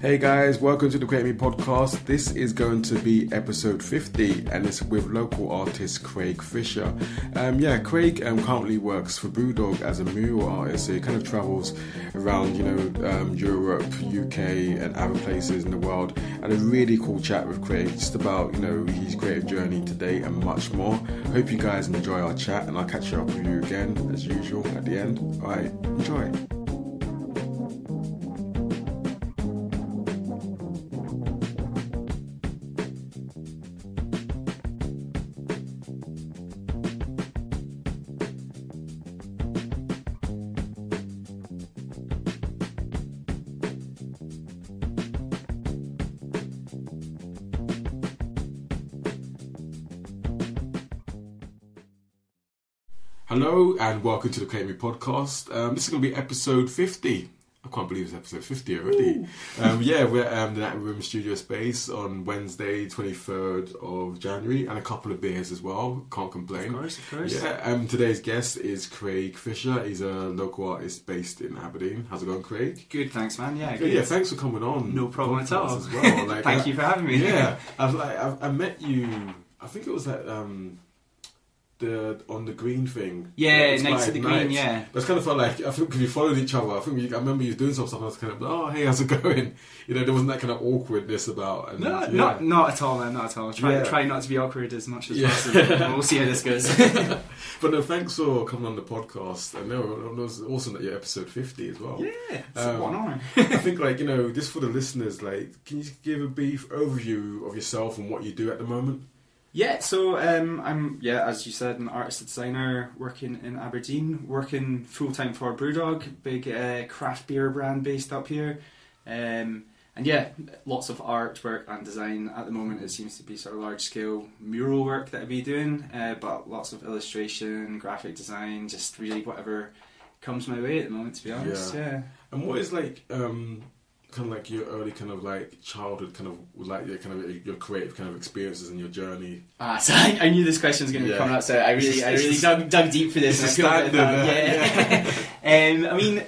Hey guys, welcome to the Create Me podcast. This is going to be episode 50 and it's with local artist Craig Fisher. Um, yeah, Craig um, currently works for Brewdog as a mural artist, so he kind of travels around, you know, um, Europe, UK, and other places in the world. And a really cool chat with Craig just about, you know, his creative journey today and much more. Hope you guys enjoy our chat and I'll catch you up with you again as usual at the end. Alright, enjoy. And welcome to the Create Me podcast. Um, this is going to be episode 50. I can't believe it's episode 50 already. Um, yeah, we're at um, the Nat Room studio space on Wednesday, 23rd of January, and a couple of beers as well. Can't complain. Of course, of course. Yeah, um, today's guest is Craig Fisher. He's a local artist based in Aberdeen. How's it going, Craig? Good, thanks, man. Yeah, Yeah, good. yeah thanks for coming on. No problem at all. As well. Like, Thank I- you for having me. Yeah, I've like I've, I met you. I think it was that um the on the green thing. Yeah, Inspired Nights at the Green, yeah. But it's kind of felt like I think we followed each other. I think we, I remember you doing some stuff. And I was kind of oh hey how's it going? You know there wasn't that kind of awkwardness about. And, No, yeah. not not at all, man. Not at all. Try Yeah. try not to be awkward as much as Yeah. possible. we'll see how this goes. But no, thanks for coming on the podcast. And no, it was awesome that you're episode fifty as well. yeah, it's Um, what an honour. I think like you know just for the listeners, like can you give a brief overview of yourself and what you do at the moment? Yeah, so um, I'm yeah, as you said, an artist designer working in Aberdeen, working full time for Brewdog, big uh, craft beer brand based up here, um, and yeah, lots of artwork and design at the moment. It seems to be sort of large scale mural work that I'd be doing, uh, but lots of illustration, graphic design, just really whatever comes my way at the moment. To be honest, Yeah. yeah. And what is like um kind of like your early kind of like childhood kind of like your kind of your creative kind of experiences and your journey? Ah, so I, I knew this question was going to Yeah. be coming up, so I really, I It's really just- dug, dug deep for this. and I a feel a standard. Yeah. um, I mean,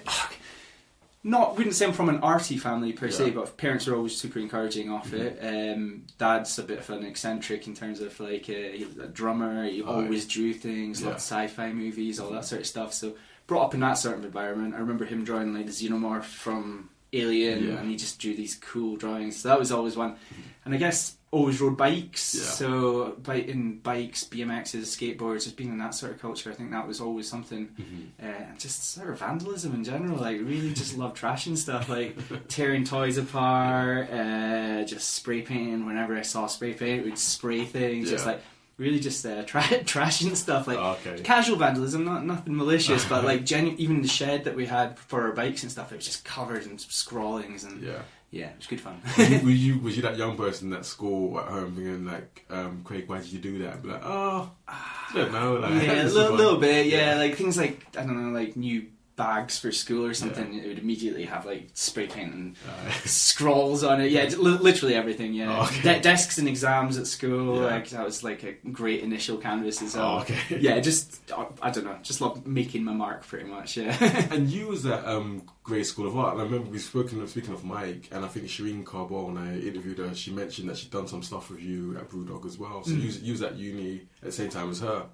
not wouldn't say I'm from an arty family per se, but parents are always super encouraging off it. Um, dad's a bit of an eccentric in terms of like uh, he's a drummer. He Oh, always drew things, yeah. loved sci-fi movies, all that sort of stuff. So brought up in that sort of environment. I remember him drawing like the xenomorph from Alien, Yeah. and he just drew these cool drawings. So that was always one. And I guess always rode bikes. Yeah. So biking bikes, BMXs, skateboards, just being in that sort of culture. I think that was always something. Mm-hmm. Uh, just sort of vandalism in general. Like really, just love trashing stuff. Like tearing toys apart, uh, just spray painting. Whenever I saw spray paint, we'd spray things. Just like really just uh, tra- trashing stuff. Like Oh, okay. casual vandalism, not nothing malicious, but like genu- even the shed that we had for our bikes and stuff, it was just covered in scrawlings and yeah, Yeah. it was good fun. were, you, were you was you that young person at school at home thinking like, um, Craig, why did you do that? Be like, oh, I don't know. Like, yeah, a little, little bit. Yeah. like things like I don't know, like new bags for school or something. It would immediately have like spray paint and Uh, scrawls on it. Yeah, li- literally everything. Yeah, Oh, okay. De- desks and exams at school. Yeah. Like that was like a great initial canvas as well. oh, okay. Yeah, just I- don't know, just love making my mark pretty much. Yeah. And you was at um, Gray School of Art, and I remember we spoken speaking of Mike, and I think Shireen Carbone, when I interviewed her, she mentioned that she'd done some stuff with you at Brewdog as well. So Mm. you, was, you was at uni at the same time as her.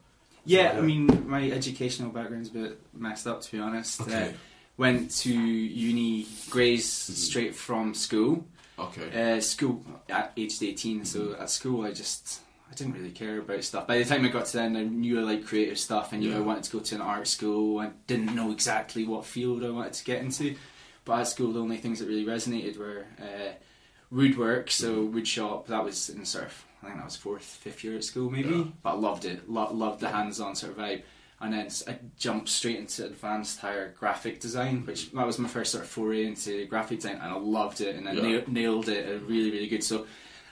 Yeah, I mean, my educational background's a bit messed up, to be honest. Okay. Uh, went to uni, Gray's, Mhm. straight from school. Okay. Uh, school at aged eighteen, so at school I just I didn't really care about stuff. By the time I got to the end, I knew I liked creative stuff. I knew Yeah. I wanted to go to an art school. I didn't know exactly what field I wanted to get into, but at school the only things that really resonated were uh, woodwork, so Mhm. wood shop. That was in sort of I think that was fourth, fifth year at school maybe, Yeah. but I loved it. Lo- loved the hands-on sort of vibe. And then I jumped straight into advanced higher graphic design, which that was my first sort of foray into graphic design, and I loved it, and I Yeah. nailed, nailed it. uh, Really, really good. So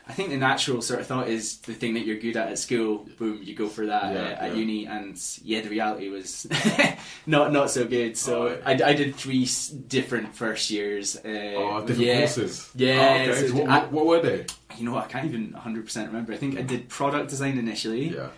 I think the natural sort of thought is the thing that you're good at at school. Boom, you go for that Yeah, uh, at yeah. uni, and yeah, the reality was not not so good. So Oh, I, I did three different first years. Uh, oh, different yeah, courses. Yeah, Oh, okay. so So what, I- what, what were they? You know what? I can't even 100 percent remember. I think I did product design initially. Yeah.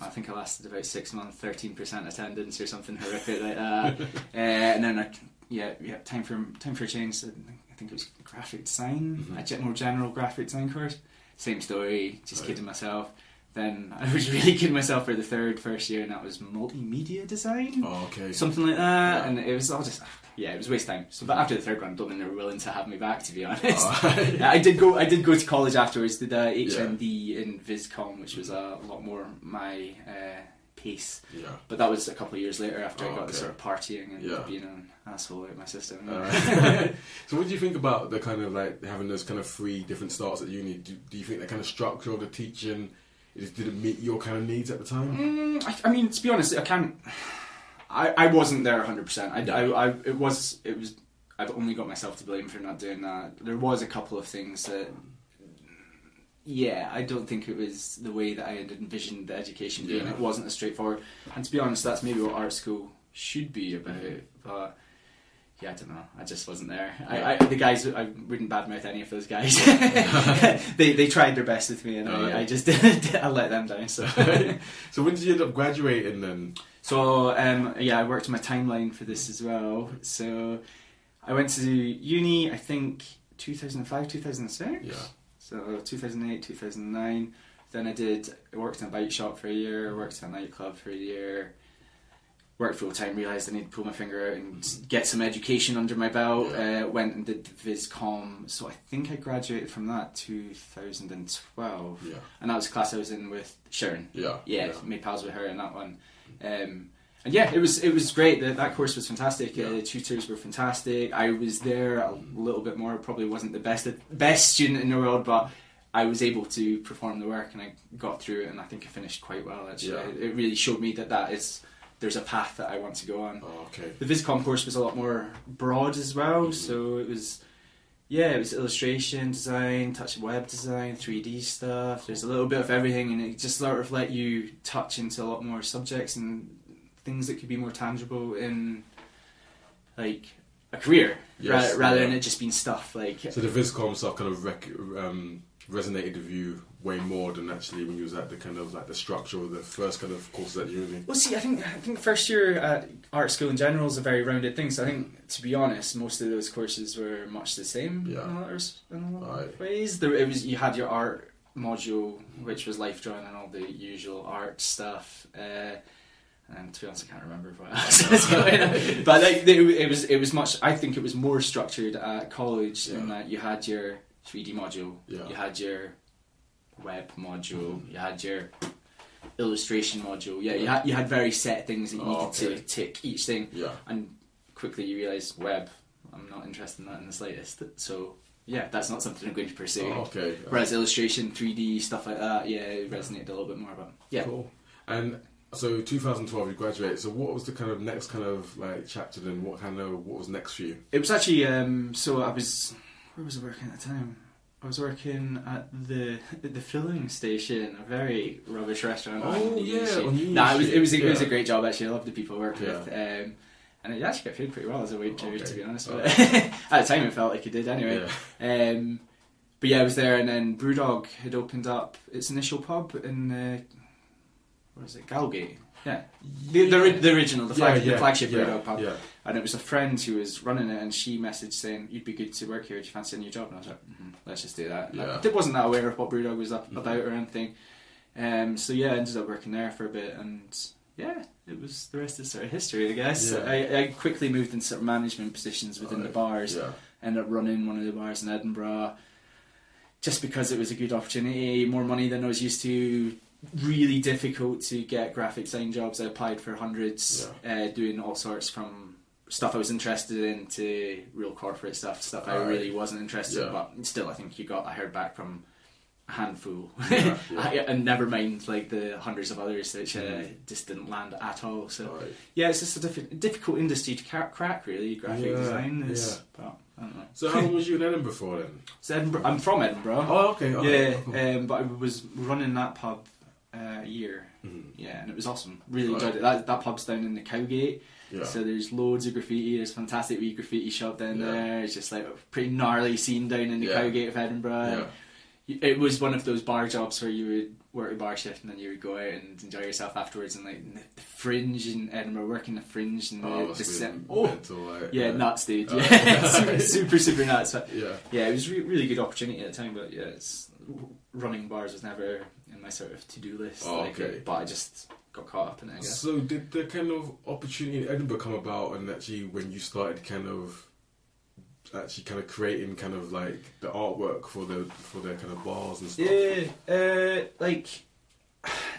I think I lasted about six months, thirteen percent attendance or something horrific like that. uh, and then I, yeah, yeah, time for time for a change. I think it was graphic design, Mhm. a more general graphic design course. Same story, just Right. kidding myself. Then I was really kidding myself for the third first year, and that was multimedia design, Oh, okay. something like that. Yeah. And it was all just yeah, it was a waste of time. So, but after the third one, I don't think they were willing to have me back, to be honest. Oh, I did go. I did go to college afterwards. Did a HND in VisCom, which was a lot more my uh, pace. yeah. But that was a couple of years later after I Oh, got the okay. sort of partying and Yeah. being an asshole out my system. Uh, so what do you think about the kind of like having those kind of three different starts at uni? Do, do you think that kind of structure of the teaching is, did it meet your kind of needs at the time? Mm, I, I mean, to be honest, I can't. I, I wasn't there 100. percent I, I, I, it was, it was. I've only got myself to blame for not doing that. There was a couple of things that, yeah, I don't think it was the way that I had envisioned the education being. Yeah. It wasn't as straightforward. And to be honest, that's maybe what art school should be about. But yeah, I don't know. I just wasn't there. I, I, the guys, I wouldn't badmouth any of those guys. they they tried their best with me, and Oh, yeah. I, I just didn't I let them down. So. so when did you end up graduating then? So um, yeah, I worked my timeline for this as well. So I went to uni, I think 2005, 2006. Yeah. So 2008, 2009. Then I did. I worked in a bike shop for a year. Worked in a nightclub for a year. Worked full time. Realized I need to pull my finger out and get some education under my belt. Yeah. Uh, went and did VisCom. So I think I graduated from that 2012, Yeah. and that was the class I was in with Sharon Yeah. yeah, made pals with her in that one. Um, and yeah, it was it was great. That that course was fantastic. Yeah. Uh, the tutors were fantastic. I was there a little bit more. Probably wasn't the best best student in the world, but I was able to perform the work and I got through it. And I think I finished quite well. Actually, Yeah. it, it really showed me that that is there's a path that I want to go on. Oh, okay. The VisCom course was a lot more broad as well, Mhm. so it was yeah, it was illustration design, touch of web design, three D stuff. There's a little bit of everything, and it just sort of let you touch into a lot more subjects and things that could be more tangible in like a career, Yes, rather, rather yeah. than it just being stuff like So the Viscom stuff kind of rec- um, resonated with you way more than actually when you was at the kind of like the structure of the first kind of courses at uni. Well, see, I think I think first year at art school in general is a very rounded thing. So I think, to be honest, most of those courses were much the same Yeah. in a lot of, in a lot of ways. There, it was you had your art module, which was life drawing and all the usual art stuff. Uh, and to be honest, I can't remember what else was going on. But like, it, it was it was much. I think it was more structured at college in that you had your 3D module, Yeah. you had your web module, you had your illustration module. Yeah, you had you had very set things that you Oh, needed okay. to tick each thing, Yeah. and quickly you realise web. I'm not interested in that in the slightest. So yeah, that's not something I'm going to pursue. Oh, okay. Whereas illustration, 3D stuff like that, yeah, it resonated a little bit more. But yeah, Cool. And so 2012 you graduated. So what was the kind of next kind of like chapter then? What kind of what was next for you? it was actually um, so I was where was I working at the time? I was working at the the filling station, a very rubbish restaurant. Oh, yeah, Nah, it was it was, a, it was a great job actually. I loved the people I worked Yeah. with, um, and it actually got paid pretty well as a waiter, Okay. to be honest. Oh. But at the time, it felt like it did anyway. Yeah. Um, but yeah, I was there, and then Brewdog had opened up its initial pub in uh, what is it, Gallowgate? Yeah, the, the, the original, the, flag, yeah, the flagship yeah, Brewdog pub. Yeah. And it was a friend who was running it, and she messaged saying, "You'd be good to work here. Do you fancy a new job?" And I was like, mm "Let's just do that." Yeah. I wasn't that aware of what Brewdog was up, Mhm. about or anything. Um, so yeah, I ended up working there for a bit, and yeah, it was the rest is sort of history, I guess. Yeah. I, I quickly moved into sort of management positions within the bars. Yeah. Ended up running one of the bars in Edinburgh, just because it was a good opportunity, more money than I was used to. Really difficult to get graphic design jobs. I applied for hundreds, uh, doing all sorts from stuff I was interested in to real corporate stuff, stuff I Alright. really wasn't interested in. But still, I think you got. I heard back from a handful, Yeah, yeah. And never mind like the hundreds of others which uh, Mm. just didn't land at all. So Right. yeah, it's just a diffi- difficult industry to crack. Really, graphic Yeah, design is. yeah. But I don't know. So how long was you in Edinburgh for then? So Edinburgh, I'm from Edinburgh. Oh, okay. yeah, cool. um, but I was running that pub a year. Mhm. Yeah, and it was awesome. Really Right. enjoyed it. That, that pub's down in the Cowgate, Yeah. so there's loads of graffiti. There's a fantastic wee graffiti shop down Yeah. there. It's just like a pretty gnarly scene down in the Yeah. Cowgate of Edinburgh. yeah. It was one of those bar jobs where you would work a bar shift and then you would go out and enjoy yourself afterwards and like the fringe in Edinburgh working the fringe and the, Oh, the be oh mental, like, yeah nuts dude Oh. yeah super, super super nuts but yeah. yeah it was a re- really good opportunity at the time but yeah it's running bars was never in my sort of to-do list Oh, like, okay. but I just got caught up in it I guess So did the kind of opportunity in Edinburgh come about, and actually when you started kind of actually kind of creating kind of like the artwork for the for their kind of bars and stuff? Yeah, uh, like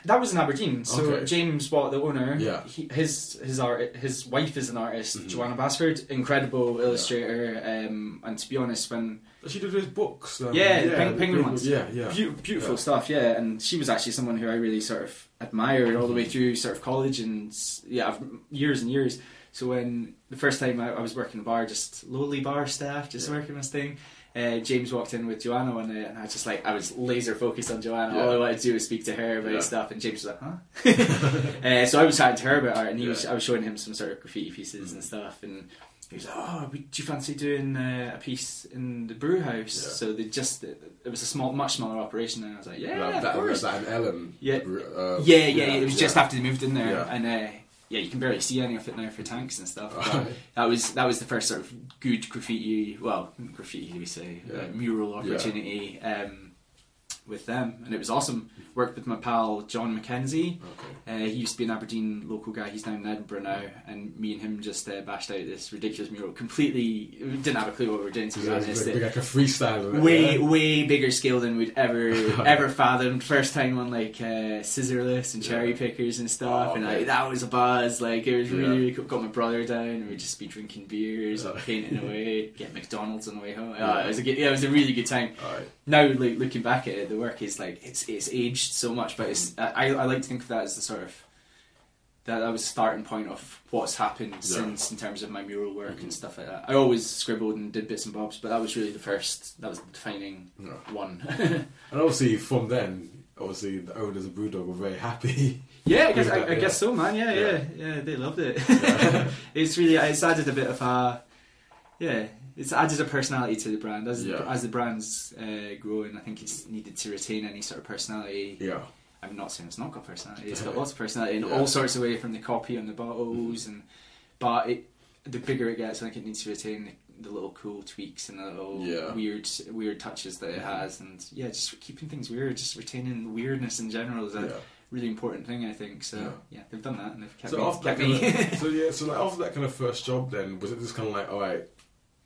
that was in Aberdeen. So Okay. James Watt, the owner, Yeah. he, his his art, his wife is an artist, Mhm. Johanna Basford, incredible illustrator. Um, and to be honest, when She did his books. Um, Yeah, yeah, Peng- Penguin ones. Yeah, yeah. beau- beautiful Yeah. stuff, yeah. And she was actually someone who I really sort of admired all the way Mhm. through sort of college and yeah, years and years. So when the first time I, I was working in a bar, just lowly bar staff, just Yeah. working this thing, uh, James walked in with Johanna one night, and I was just like, I was laser focused on Johanna. Yeah. All I wanted to do was speak to her about Yeah. stuff, and James was like, "Huh?" uh, so I was chatting to her about art, and he was, I was showing him some sort of graffiti pieces and stuff, and he was like, "Oh, do you fancy doing uh, a piece in the brew house?" Yeah. So they just it was a small, much smaller operation, and I was like, "Yeah, that, of that, course." that Ellon. Yeah. Uh, yeah, yeah, It was just after they moved in there, Yeah. and uh, yeah, you can barely see any of it now for tanks and stuff. Right. that was that was the first sort of good graffiti. Well, graffiti we say Yeah. uh, mural opportunity um, with them, and it was awesome. Worked with my pal John Mackenzie. Okay. Uh, he used to be an Aberdeen local guy. He's down in Edinburgh now, and me and him just uh, bashed out this ridiculous mural. Completely didn't have a clue what we were doing. To be honest, It- like a freestyle. way yeah? way bigger scale than we'd ever ever fathomed. First time on like uh, scissor lifts and cherry Yeah. pickers and stuff, Oh, and like that was a buzz. Like it was really, Yeah. really cool. Got my brother down, we'd just be drinking beers, Yeah. painting away, get McDonald's on the way home. Yeah. Oh, it was a good, yeah, it was a really good time. Now, like looking back at it, work is like it's it's aged so much, but it's I I like to think of that as the sort of that that was the starting point of what's happened since in terms of my mural work Mhm. and stuff like that. I always scribbled and did bits and bobs, but that was really the first. That was the defining Yeah. one. And obviously from then, obviously the owners of Brewdog were very happy. yeah, I guess I, I yeah. guess so, man. Yeah, Yeah. yeah, yeah. They loved it. Yeah. it's really it's added a bit of a yeah. It's added a personality to the brand as Yeah. as the brand's uh, growing. I think it's needed to retain any sort of personality. yeah. I'm not saying it's not got personality. It's got lots of personality in Yeah. all sorts of ways, from the copy on the bottles and. But it, the bigger it gets, I think it needs to retain the, the little cool tweaks and the little Yeah. weird weird touches that it has, and yeah, just keeping things weird, just retaining weirdness in general is a yeah. really important thing, I think. So Yeah. yeah, they've done that and they've kept So me. after Kept me. kind of, so yeah, so like after that kind of first job, then was it just kind of like, all right,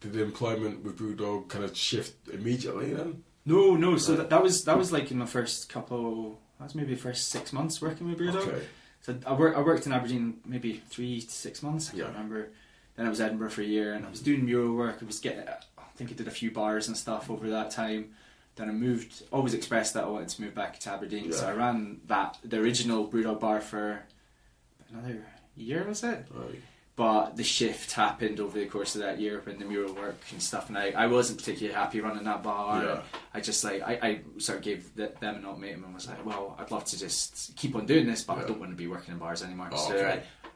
did the employment with Brewdog kind of shift immediately then? no, no. So Right. that, that was that was like in my first couple. That was maybe the first six months working with Brewdog. Okay. So I worked, I worked in Aberdeen maybe three to six months. I Yeah. can't remember. Then I was Edinburgh for a year, and I was doing mural work. I was getting, I think I did a few bars and stuff over that time. Then I moved. Always expressed that I wanted to move back to Aberdeen, so I ran that the original Brewdog bar for another year. Was it? Right. But the shift happened over the course of that year when the mural work and stuff, and I, I wasn't particularly happy running that bar. Yeah. I just like I, I sort of gave the, them an ultimatum and was like, well, I'd love to just keep on doing this, but I don't want to be working in bars anymore. Oh, so, okay. I,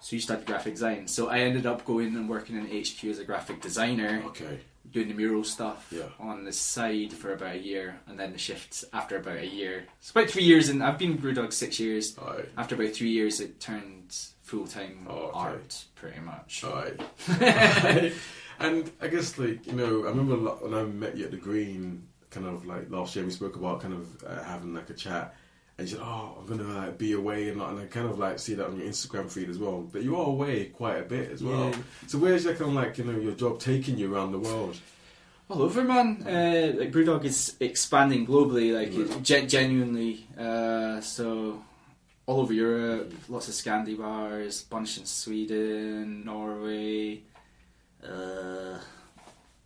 so you studied graphic design. So I ended up going and working in HQ as a graphic designer, Okay. doing the mural stuff Yeah. on the side for about a year, and then the shift after about a year. It's about three years, and I've been Brewdog six years. Alright. After about three years, it turned full time Oh, okay. art, pretty much. Alright. and I guess like you know, I remember when I met you at the Green, kind of like last year, we spoke about kind of uh, having like a chat, and you said, "Oh, I'm gonna like, be away," and, and I kind of like see that on your Instagram feed as well. That you are away quite a bit as well. Yeah. So where's your kind of like you know your job taking you around the world? all over, man. Uh, like Brewdog is expanding globally, like it, gen- genuinely. Uh, so all over Europe, lots of Scandi bars, bunch in Sweden, Norway, uh,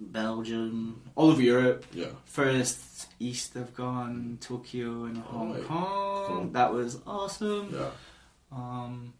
Belgium, all over Europe. Yeah. Furthest east I've gone, Tokyo and Hong Alright. Kong. Cool. That was awesome. Yeah. Um,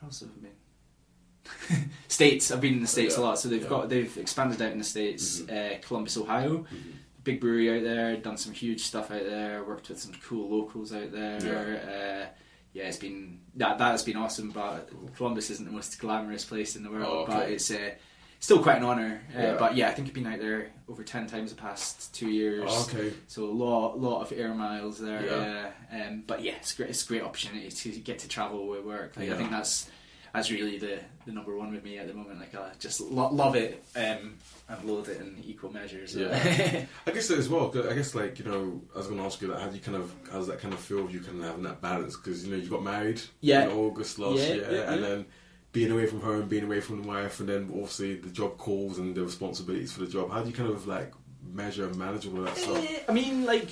where else have I been? States. I've been in the states Yeah, a lot, so they've yeah. got they've expanded out in the states. Mhm. Uh, Columbus, Ohio, Mhm. big brewery out there. Done some huge stuff out there. Worked with some cool locals out there. Uh, yeah, it's been that that has been awesome. But Columbus isn't the most glamorous place in the world, Oh, okay. but it's uh, still quite an honour. Uh, Yeah. But yeah, I think I've been out there over ten times the past two years. Oh, okay. So a lot, lot of air miles there. Yeah. Yeah. Um, but yeah, it's great. It's a great opportunity to get to travel with work. Like Yeah. I think that's that's really the, the number one with me at the moment. Like I just lo- love it um, and loathe it in equal measures. Yeah. I guess as well. I guess like you know, I was going to ask you that. How do you kind of how does that kind of feel? of You kind of having that balance because you know you got married Yeah. in August last Yeah, year, yeah, and then being away from home, being away from the wife, and then obviously the job calls and the responsibilities for the job. How do you kind of like measure and manage all of that stuff? Eh, I mean, like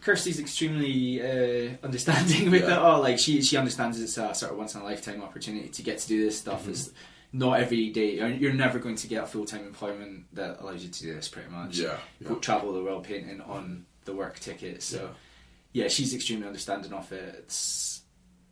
Kirsty's extremely uh, understanding with Yeah. it all. Like she she understands it's a sort of once in a lifetime opportunity to get to do this stuff. It's not every day. You're- You're never going to get a full time employment that allows you to do this. Pretty much. Yeah, yeah, travel the world painting on the work ticket. So yeah, she's extremely understanding of it. It's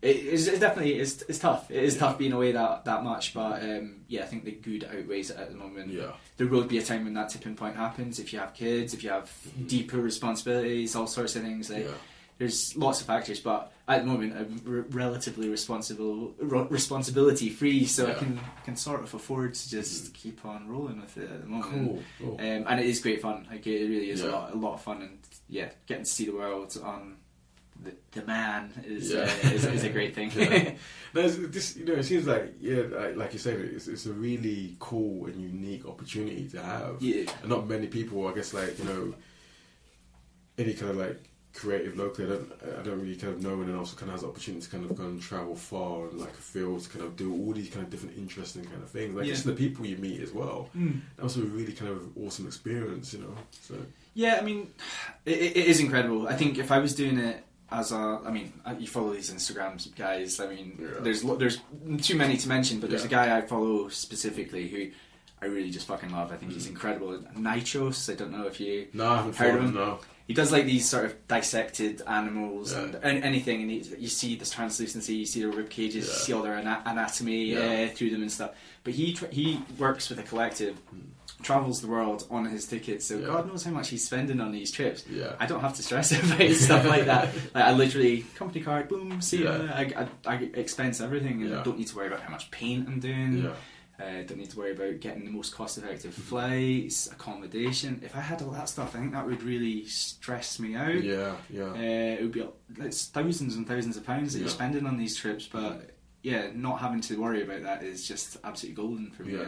it is it's definitely it's, it's tough. It is Yeah. tough being away that that much, but um, yeah, I think the good outweighs it at the moment. yeah, There will be a time when that tipping point happens. If you have kids, if you have Mhm. deeper responsibilities, all sorts of things. Like yeah. there's lots of factors, but at the moment I'm re- relatively responsible, responsibility free, so I Yeah. can I can sort of afford to just keep on rolling with it at the moment. Cool. cool. Um, and it is great fun. Like it really is a lot, a lot of fun, and yeah, getting to see the world on the, the man is, Yeah. uh, is is a great thing. Yeah. No, this, you know, it seems like yeah, like, like you said, it's, it's a really cool and unique opportunity to have. yeah. and not many people, I guess, like you know, any kind of like creative locally. I don't, I don't really kind of know, and then also kind of has the opportunity to kind of go and travel far and like a field to kind of do all these kind of different interesting kind of things. Like Yeah. just the people you meet as well. Mm. That was a really kind of awesome experience, you know. So Yeah, I mean, it, it is incredible. I think if I was doing it as a, I mean, uh, you follow these Instagrams guys. I mean, Yeah. there's there's too many to mention, but there's Yeah. a guy I follow specifically who I really just fucking love. I think he's Mm. incredible. Nitros. I don't know if you no, Heard of him? no. he does like these sort of dissected animals Yeah. and, and anything, and he, you see this translucency, you see their rib cages, you see all their ana- anatomy uh, through them and stuff. But he tr- he works with a collective, travels the world on his tickets, so. Yeah. God knows how much he's spending on these trips. Yeah, I don't have to stress about stuff like that. Like I literally company card, boom, see. Yeah. I, I, I expense everything, and I don't need to worry about how much paint I'm doing. yeah, Uh, don't need to worry about getting the most cost effective flights, accommodation. If I had all that stuff, I think that would really stress me out. yeah, yeah. Uh, it would be it's thousands and thousands of pounds that you're spending on these trips, but yeah, not having to worry about that is just absolutely golden for me Yeah.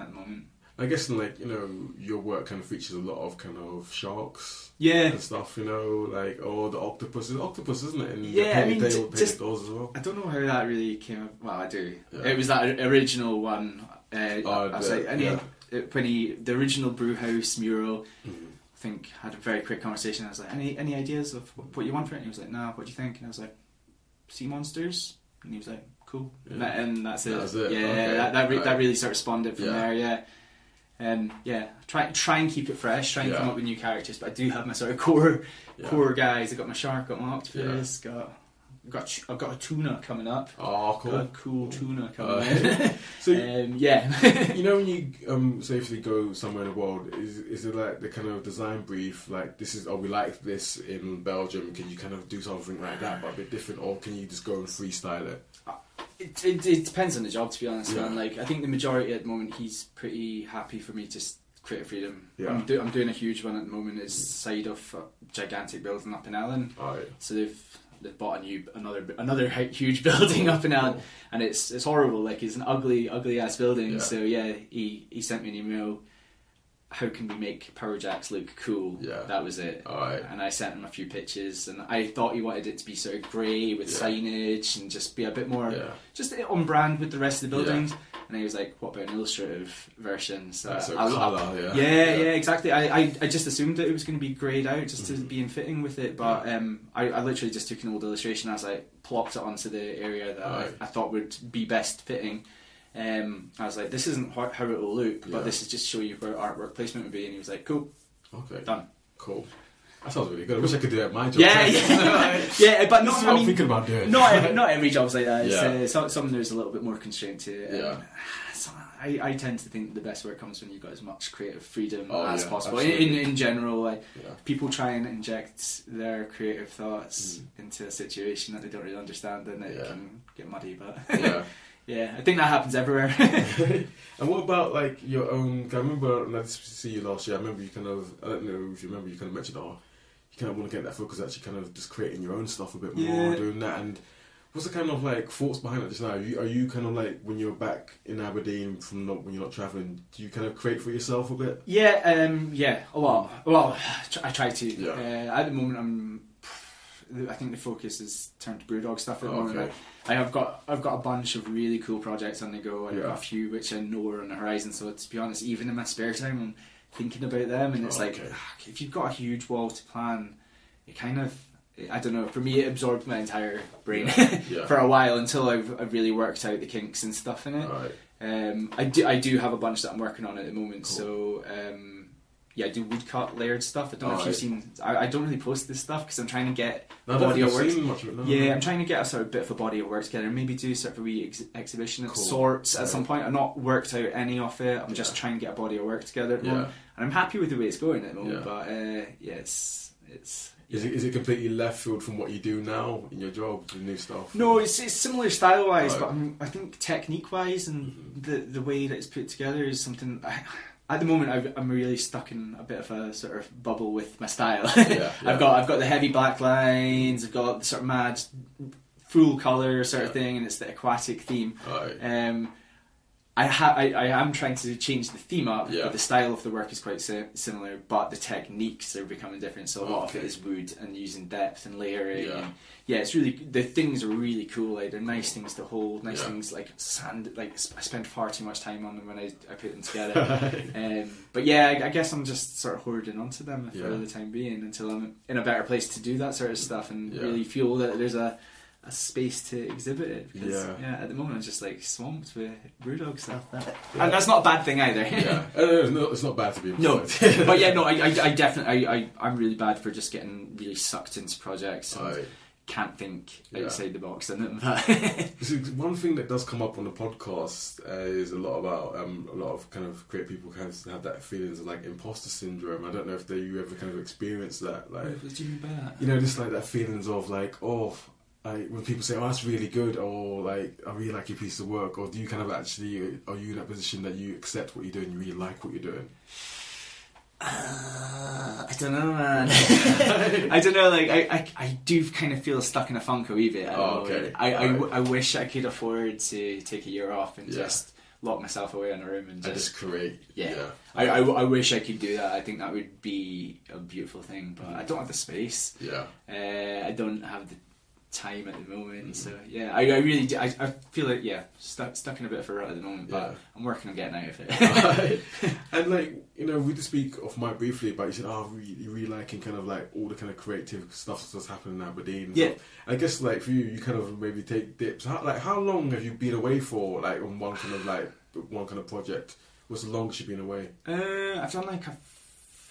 at the moment. I guess in like you know your work kind of features a lot of kind of sharks Yeah, and stuff. You know, like oh the octopus is octopus, isn't it? And Yeah, I mean, t- just- well. I don't know how that really came. up. Well, I do. Yeah. It was that original one. Uh, Oh, I was the- like, any, yeah. it- when he the original brew house mural. Mhm. I think had a very quick conversation. I was like, any any ideas of what you want for it? And he was like, Nah, what do you think? And I was like, sea monsters. And he was like, cool. And, that, and that's it. It, Yeah, okay. that that, re- Right. that really sort of spawned it from Yeah. there. Yeah. And yeah, try try and keep it fresh. Try and come up with new characters. But I do have my sort of core Yeah. core guys. I got my shark, got my octopus, got got I've got a tuna coming up. Oh, Got a cool. cool tuna Uh, coming in. so um, yeah. you know when you um safely go somewhere in the world, is is it like the kind of design brief? Like this is oh we like this in Belgium. Can you kind of do something like that, but a bit different, or can you just go and freestyle it? It, it, it depends on the job, to be honest, Yeah. man. Like, I think the majority at the moment, he's pretty happy for me to create freedom. Yeah. I'm, do, I'm doing a huge one at the moment. Is side of a gigantic building up in Ellon. So they've they've bought a new another another huge building up in Ellon, oh. and it's it's horrible. Like, it's an ugly ugly ass building. Yeah. So yeah, he he sent me an email. How can we make Power Jacks look cool? Yeah. That was it. Alright. And I sent him a few pictures, and I thought he wanted it to be sort of grey with Yeah. signage and just be a bit more Yeah. just on brand with the rest of the Yeah. buildings. And he was like, "What about an illustrative version?" So, I- colour, yeah. yeah, yeah, exactly. I, I, I just assumed that it was going to be greyed out just to Mhm. be in fitting with it, but um, I, I literally just took an old illustration as I plopped it onto the area that Right. I, I thought would be best fitting. Um, I was like, "This isn't how, how it will look, Yeah. but this is just show you where artwork placement would be." And he was like, "Cool, Okay. done." Cool. That sounds really good. I wish I could do that at my job. Yeah, yeah, yeah, but This not. is I what I'm mean, thinking about doing. not every, not every job's like that. It's, Yeah. uh, some, some there's a little bit more constraint to it. Yeah. So I, I tend to think the best work comes when you've got as much creative freedom Oh, as yeah, possible. In, absolutely. in in general, like Yeah. people try and inject their creative thoughts Mm. into a situation that they don't really understand, and it Yeah. can get muddy. But Yeah. Yeah, I think that happens everywhere. and what about like your own? 'cause I remember when I see you last year. I remember you kind of. I don't know if you remember. You kind of mentioned, oh, you kind of want to get that focus. Actually, kind of just creating your own stuff a bit more, Yeah. doing that. And what's the kind of like thoughts behind that just now? Are you, are you kind of like when you're back in Aberdeen from not when you're not traveling? Do you kind of create for yourself a bit? yeah, um, yeah, a lot. Well, I try to. Yeah. Uh, at the moment, I'm. I think the focus is turned to Brewdog stuff at the Oh, moment. okay. I have got I've got a bunch of really cool projects on the go. I've Yeah. got a few which I know are on the horizon. So to be honest, even in my spare time, I'm thinking about them, and it's Oh, like okay. ah, if you've got a huge wall to plan, it kind of I don't know. For me, it absorbed my entire brain Yeah. for a while until I've, I've really worked out the kinks and stuff in it. Alright. Um, I do I do have a bunch that I'm working on at the moment. Cool. So um, yeah, I do woodcut layered stuff. I don't know if Alright. you've seen. I, I don't really post this stuff because I'm trying to get No, a I don't body think of I've work. seen much of it. No. Yeah, I'm trying to get a sort of bit of a body of work together. Maybe do sort of a wee ex- exhibition of Cool. sorts at some point. I've not worked out any of it. I'm just Yeah. trying to get a body of work together at the Yeah. moment, and I'm happy with the way it's going at the moment. Yeah. But uh, yeah, it's it's. Is it, is it completely left field from what you do now in your job, the new stuff? No, it's, it's similar style wise, Right. but um, I think technique wise and Mhm. the the way that it's put together is something. I, at the moment, I've, I'm really stuck in a bit of a sort of bubble with my style. Yeah, yeah. I've got I've got the heavy black lines. I've got the sort of mad full color sort of thing, and it's the aquatic theme. Alright. Um, I, ha- I I am trying to change the theme up, Yeah. but the style of the work is quite si- similar, but the techniques are becoming different. So a lot of it is wood and using depth and layering. Yeah. And yeah, it's really the things are really cool. Like they're nice things to hold, nice Yeah. things like sand. Like I spend far too much time on them when I, I put them together. um, but yeah, I, I guess I'm just sort of hoarding onto them for the time being until I'm in a better place to do that sort of stuff and really feel that there's a a space to exhibit it because Yeah. yeah, at the moment I'm just like swamped with brewdog stuff. Yeah. And that's not a bad thing either. yeah, Uh, it's not, it's not bad to be No, but yeah, no, I, I, I definitely, I, I, I'm really bad for just getting really sucked into projects and Alright. can't think Yeah. outside the box in them. One thing that does come up on the podcast uh, is a lot about um, a lot of kind of creative people kind of have that feelings of like imposter syndrome. I don't know if they, you ever kind of experienced that, like what do you mean by that? you know, just like that feelings of like oh. Like when people say, "Oh, that's really good," or like, "I really like your piece of work," or do you kind of actually are you in that position that you accept what you're doing, you really like what you're doing? Uh, I don't know, man. I don't know. Like, I, I, I do kind of feel stuck in a funk a wee bit. I, Oh, okay. I, I, w- Right. I wish I could afford to take a year off and Yeah. just lock myself away in a room and just. just create. Yeah. yeah. I, I, I wish I could do that. I think that would be a beautiful thing, but I don't have the space. Yeah. Uh, I don't have the time at the moment, Mhm. so yeah, I, I really do, I, I feel like yeah stuck stuck in a bit of a rut at the moment, but Yeah. I'm working on getting out of it. and like you know, we did speak of Mike briefly, but you said, "Oh, really, really liking kind of like all the kind of creative stuff that's happening in Aberdeen." Yeah. I guess like for you, you kind of maybe take dips. How, like how long have you been away for? Like on one kind of like one kind of project. What's the longest you've been away? Uh, I've done like a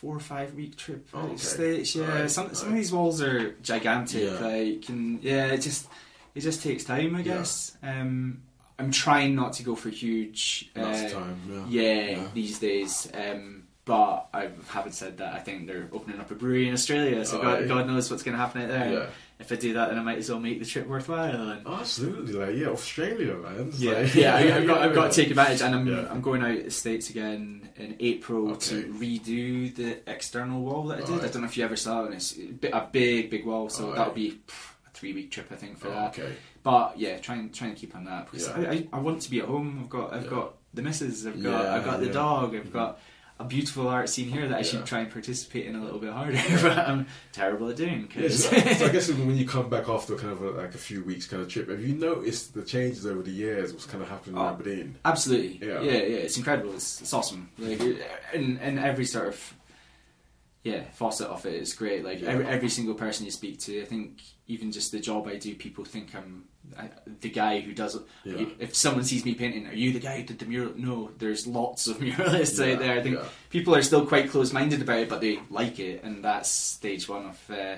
four or five week trip Oh, okay. States. Yeah, Right, some some right. of these walls are gigantic. Yeah. Like, and yeah, it just it just takes time, I Yeah. guess. Um, I'm trying not to go for huge. Uh, time, yeah. yeah, Yeah. these days. Um, but I haven't said that. I think they're opening up a brewery in Australia, so Oh, God, yeah. God knows what's going to happen out there. Yeah. If I do that, then I might as well make the trip worthwhile. And Oh, absolutely, like yeah, Australia, man. It's yeah, like- yeah, I, I've got I've got to take advantage, and I'm Yeah. I'm going out to the states again in April Okay. to redo the external wall that I did. I don't know if you ever saw it. and It's a big big wall, so Alright. that'll be a three week trip I think for Oh, that. okay. But yeah, try and try and keep on that because Yeah. I, I, I want to be at home. I've got I've Yeah. got the missus. I've got Yeah, I've got the dog. I've got a beautiful art scene here that I Yeah. should try and participate in a little bit harder, but I'm terrible at doing. Yeah, 'cause- so, so I guess when you come back after kind of a, like a few weeks kind of trip, have you noticed the changes over the years? What's kind of happening in Oh. Aberdeen? Absolutely. Yeah. Yeah. yeah, It's incredible. It's, it's awesome. Like in in every sort of yeah facet of it is great. Like Yeah. every every single person you speak to, I think even just the job I do, people think I'm I, the guy who does it. Yeah. If someone sees me painting, are you the guy who did the mural? No, there's lots of muralists Yeah, out there. I think people are still quite close minded about it, but they like it, and that's stage one of uh,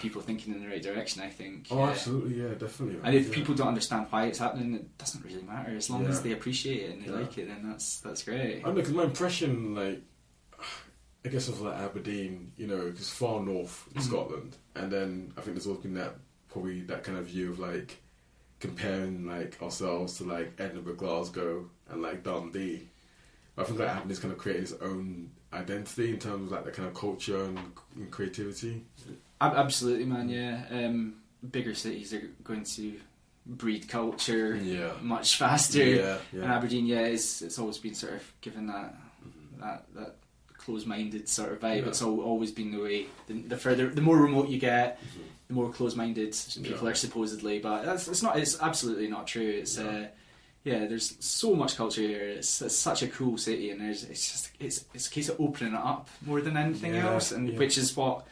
people thinking in the right direction. I think. Oh, Uh, absolutely, yeah, definitely. and if people don't understand why it's happening, it doesn't really matter. As long as they appreciate it and they like it, then that's that's great. I know, because my impression, like, I guess of like Aberdeen, you know, because far north in Mhm. Scotland, and then I think there's always been that probably that kind of view of like comparing like ourselves to like Edinburgh, Glasgow, and like Dundee. But I think like Aberdeen's kind of created its own identity in terms of like the kind of culture and, and creativity. Absolutely, man. Yeah, um, bigger cities are going to breed culture Yeah. much faster. Yeah, And. Aberdeen, yeah, it's it's always been sort of given that Mhm. that that close-minded sort of vibe. Yeah. It's al always been the way. The, the further, the more remote you get, Mhm. the more close-minded people Yeah. are supposedly. But that's it's not. It's absolutely not true. It's Yeah. uh, yeah. There's so much culture here. It's, it's such a cool city, and there's it's just it's it's a case of opening it up more than anything Yeah, else, and which is what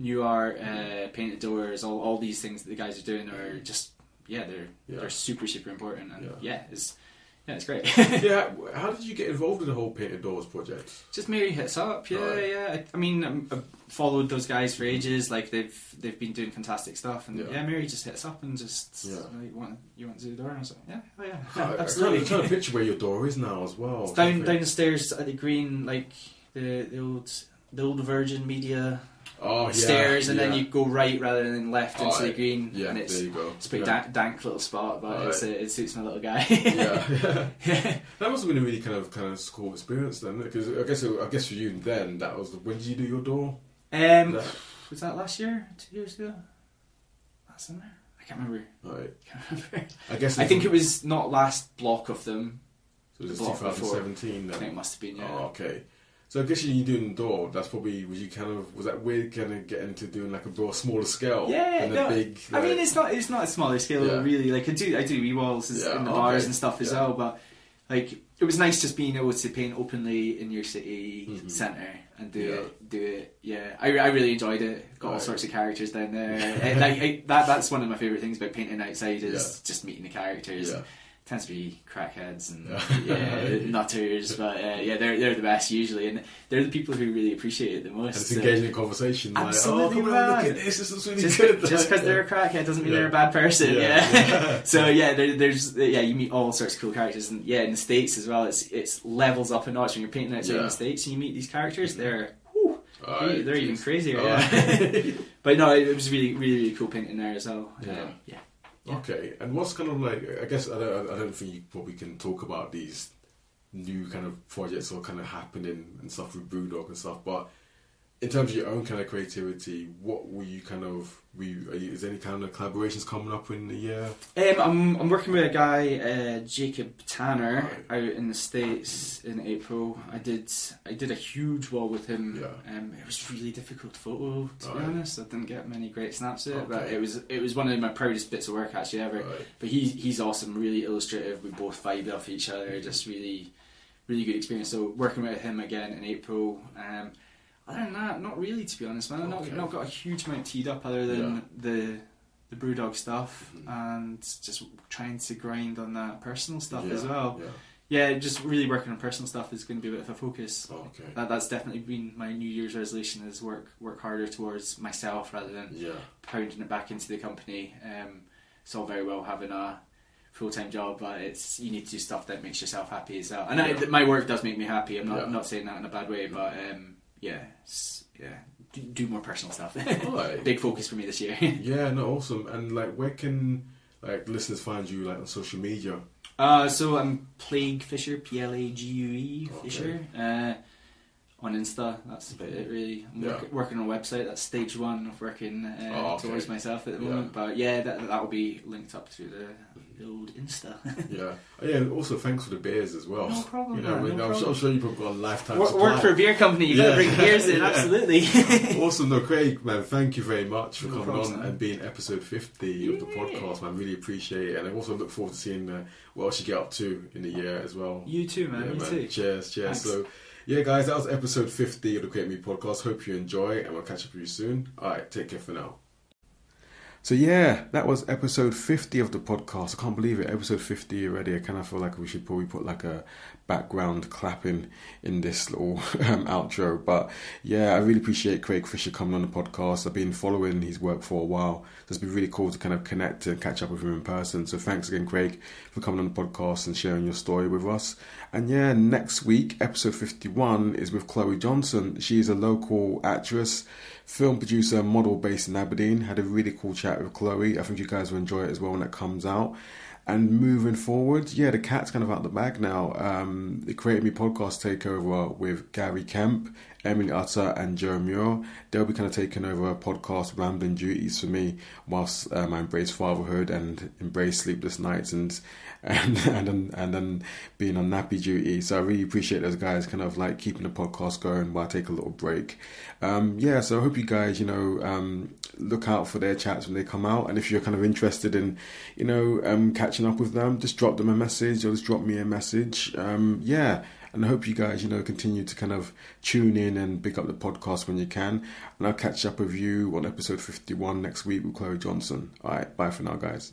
Nuart, uh, Painted Doors, all all these things that the guys are doing are just yeah they're they're super super important, and Yeah. yeah, it's yeah it's great. yeah, how did you get involved in the whole Painted Doors project? Just Mary hits up, yeah, Right. yeah. I, I mean, um, I've followed those guys for ages. Like they've they've been doing fantastic stuff, and Yeah. yeah, Mary just hits up and just Yeah. like, want you want to do the door? And I was like, yeah, oh yeah, I absolutely. I'm trying to picture where your door is now as well. It's down down the stairs at the green, like the the old the old Virgin Media oh, yeah, stairs, and then you go right rather than left into the green, Yeah, and it's there you go. it's a pretty yeah. dank, dank little spot, but it's, uh, it suits my little guy. yeah. yeah. That must have been a really kind of kind of cool experience then, because I guess I guess for you then that was when did you do your door? Um, That- was that last year? Two years ago? Last summer? I can't remember. Right. can't remember. I guess I think it was not last block of them. so it was the block before. 2017 I think it must have been, yeah. Oh, okay. So I guess you doing the door. That's probably was you kind of was that weird kind of getting into doing like a door smaller scale Yeah, than no, a big. I mean, it's not it's not a smaller scale Yeah. really. Like I do I do wee walls as- Yeah, in the okay. bars and stuff as Yeah. well, but like it was nice just being able to paint openly in your city Mhm. centre and do Yeah. it do it. Yeah, I, I really enjoyed it. Got all sorts of characters down there. And, like I, that that's one of my favorite things about painting outside is Yeah. just meeting the characters. Yeah. Tends to be crackheads and Yeah. yeah, nutters, but uh, yeah, they're they're the best usually, and they're the people who really appreciate it the most. and it's so- engaging in conversation. Like, Absolutely, oh, come look at this. This is really just good. just because they're a crackhead doesn't mean Yeah. they're a bad person. Yeah. Yeah. Yeah. so yeah, there's yeah, you meet all sorts of cool characters, and yeah, in the states as well, it's it's levels up a notch when you're painting outside in the states and you meet these characters. Mhm. They're whew, they're even jeez. crazier. Alright. Yeah. but no, it was really really really cool painting there as well. Yeah. Um, yeah. Okay, and what's kind of like? I guess I don't. I don't think you probably can talk about these new kind of projects or kind of happening and stuff with Brewdog and stuff. But in terms of your own kind of creativity, what were you kind of? Were you, are you, is there any kind of collaborations coming up in the year? Um, I'm I'm working with a guy, uh, Jacob Tanner, Right. out in the states in April. I did I did a huge wall with him. Yeah. Um, it was really difficult photo to be honest. I didn't get many great snaps of it, but it was it was one of my proudest bits of work actually ever. Right. But he's he's awesome, really illustrative. We both vibe off each other. Just really, really good experience. So working with him again in April. Um, other than that, not really to be honest, man. I've not, Okay. not got a huge amount teed up other than Yeah. the the BrewDog stuff Mhm. and just trying to grind on that personal stuff Yeah, as well. Yeah. Yeah, just really working on personal stuff is going to be a bit of a focus. Okay. That, that's definitely been my New Year's resolution: is work work harder towards myself rather than Yeah. pounding it back into the company. Um, it's all very well having a full time job, but it's you need to do stuff that makes yourself happy as well. And I, my work does make me happy. I'm not Yeah. not saying that in a bad way, but um, yeah, yeah, do, do more personal stuff. Alright. Big focus for me this year. Yeah. No. Awesome. And like, where can like listeners find you like on social media? Uh, so I'm Plague Fisher, P L A G U E Okay. Fisher. Uh, on Insta, that's about it really. I'm Yeah. work, working on a website. That's stage one of working uh, Oh, okay. towards myself at the Yeah. moment. But yeah, that that will be linked up to the, the old Insta. Yeah. Oh, yeah. Also, thanks for the beers as well. No problem, You know, man, I mean, no I'm, sure, I'm problem. sure you've probably got a lifetime work, work for a beer company. You gotta Yeah. bring beers in. Absolutely. awesome, no, Craig, man, thank you very much for No coming problem, on man. and being episode 50 of the podcast, man. Really appreciate it. And I also look forward to seeing uh, what else you get up to in the year as well. you too, man. Yeah, you man. too. Cheers, cheers. Thanks. So, yeah, guys, that was episode 50 of the Create Me podcast. Hope you enjoy, and we'll catch up with you soon. All right, take care for now. So yeah, that was episode 50 of the podcast. I can't believe it, episode 50 already. I kind of feel like we should probably put like a background clapping in this little um, outro. But yeah, I really appreciate Craig Fisher coming on the podcast. I've been following his work for a while. So it's been really cool to kind of connect and catch up with him in person. So thanks again, Craig, for coming on the podcast and sharing your story with us. And yeah, next week, episode 51 is with Chloe Johnson. She is a local actress, film producer, model based in Aberdeen. Had a really cool chat chat with Chloe. I think you guys will enjoy it as well when it comes out. And moving forward, yeah, the cat's kind of out the bag now. Um, the Create Me podcast takeover with Gary Kemp, Emily Utter, and Joe Muir. They'll be kind of taking over podcast rambling duties for me whilst um, I embrace fatherhood and embrace sleepless nights and and and then, and then being on nappy duty. So I really appreciate those guys kind of like keeping the podcast going while I take a little break. Um, yeah, so I hope you guys, you know, um, look out for their chats when they come out. And if you're kind of interested in, you know, um, catching up with them, just drop them a message or just drop me a message. Um, yeah. And I hope you guys, you know, continue to kind of tune in and pick up the podcast when you can. And I'll catch up with you on episode 51 next week with Chloe Johnson. All right, bye for now, guys.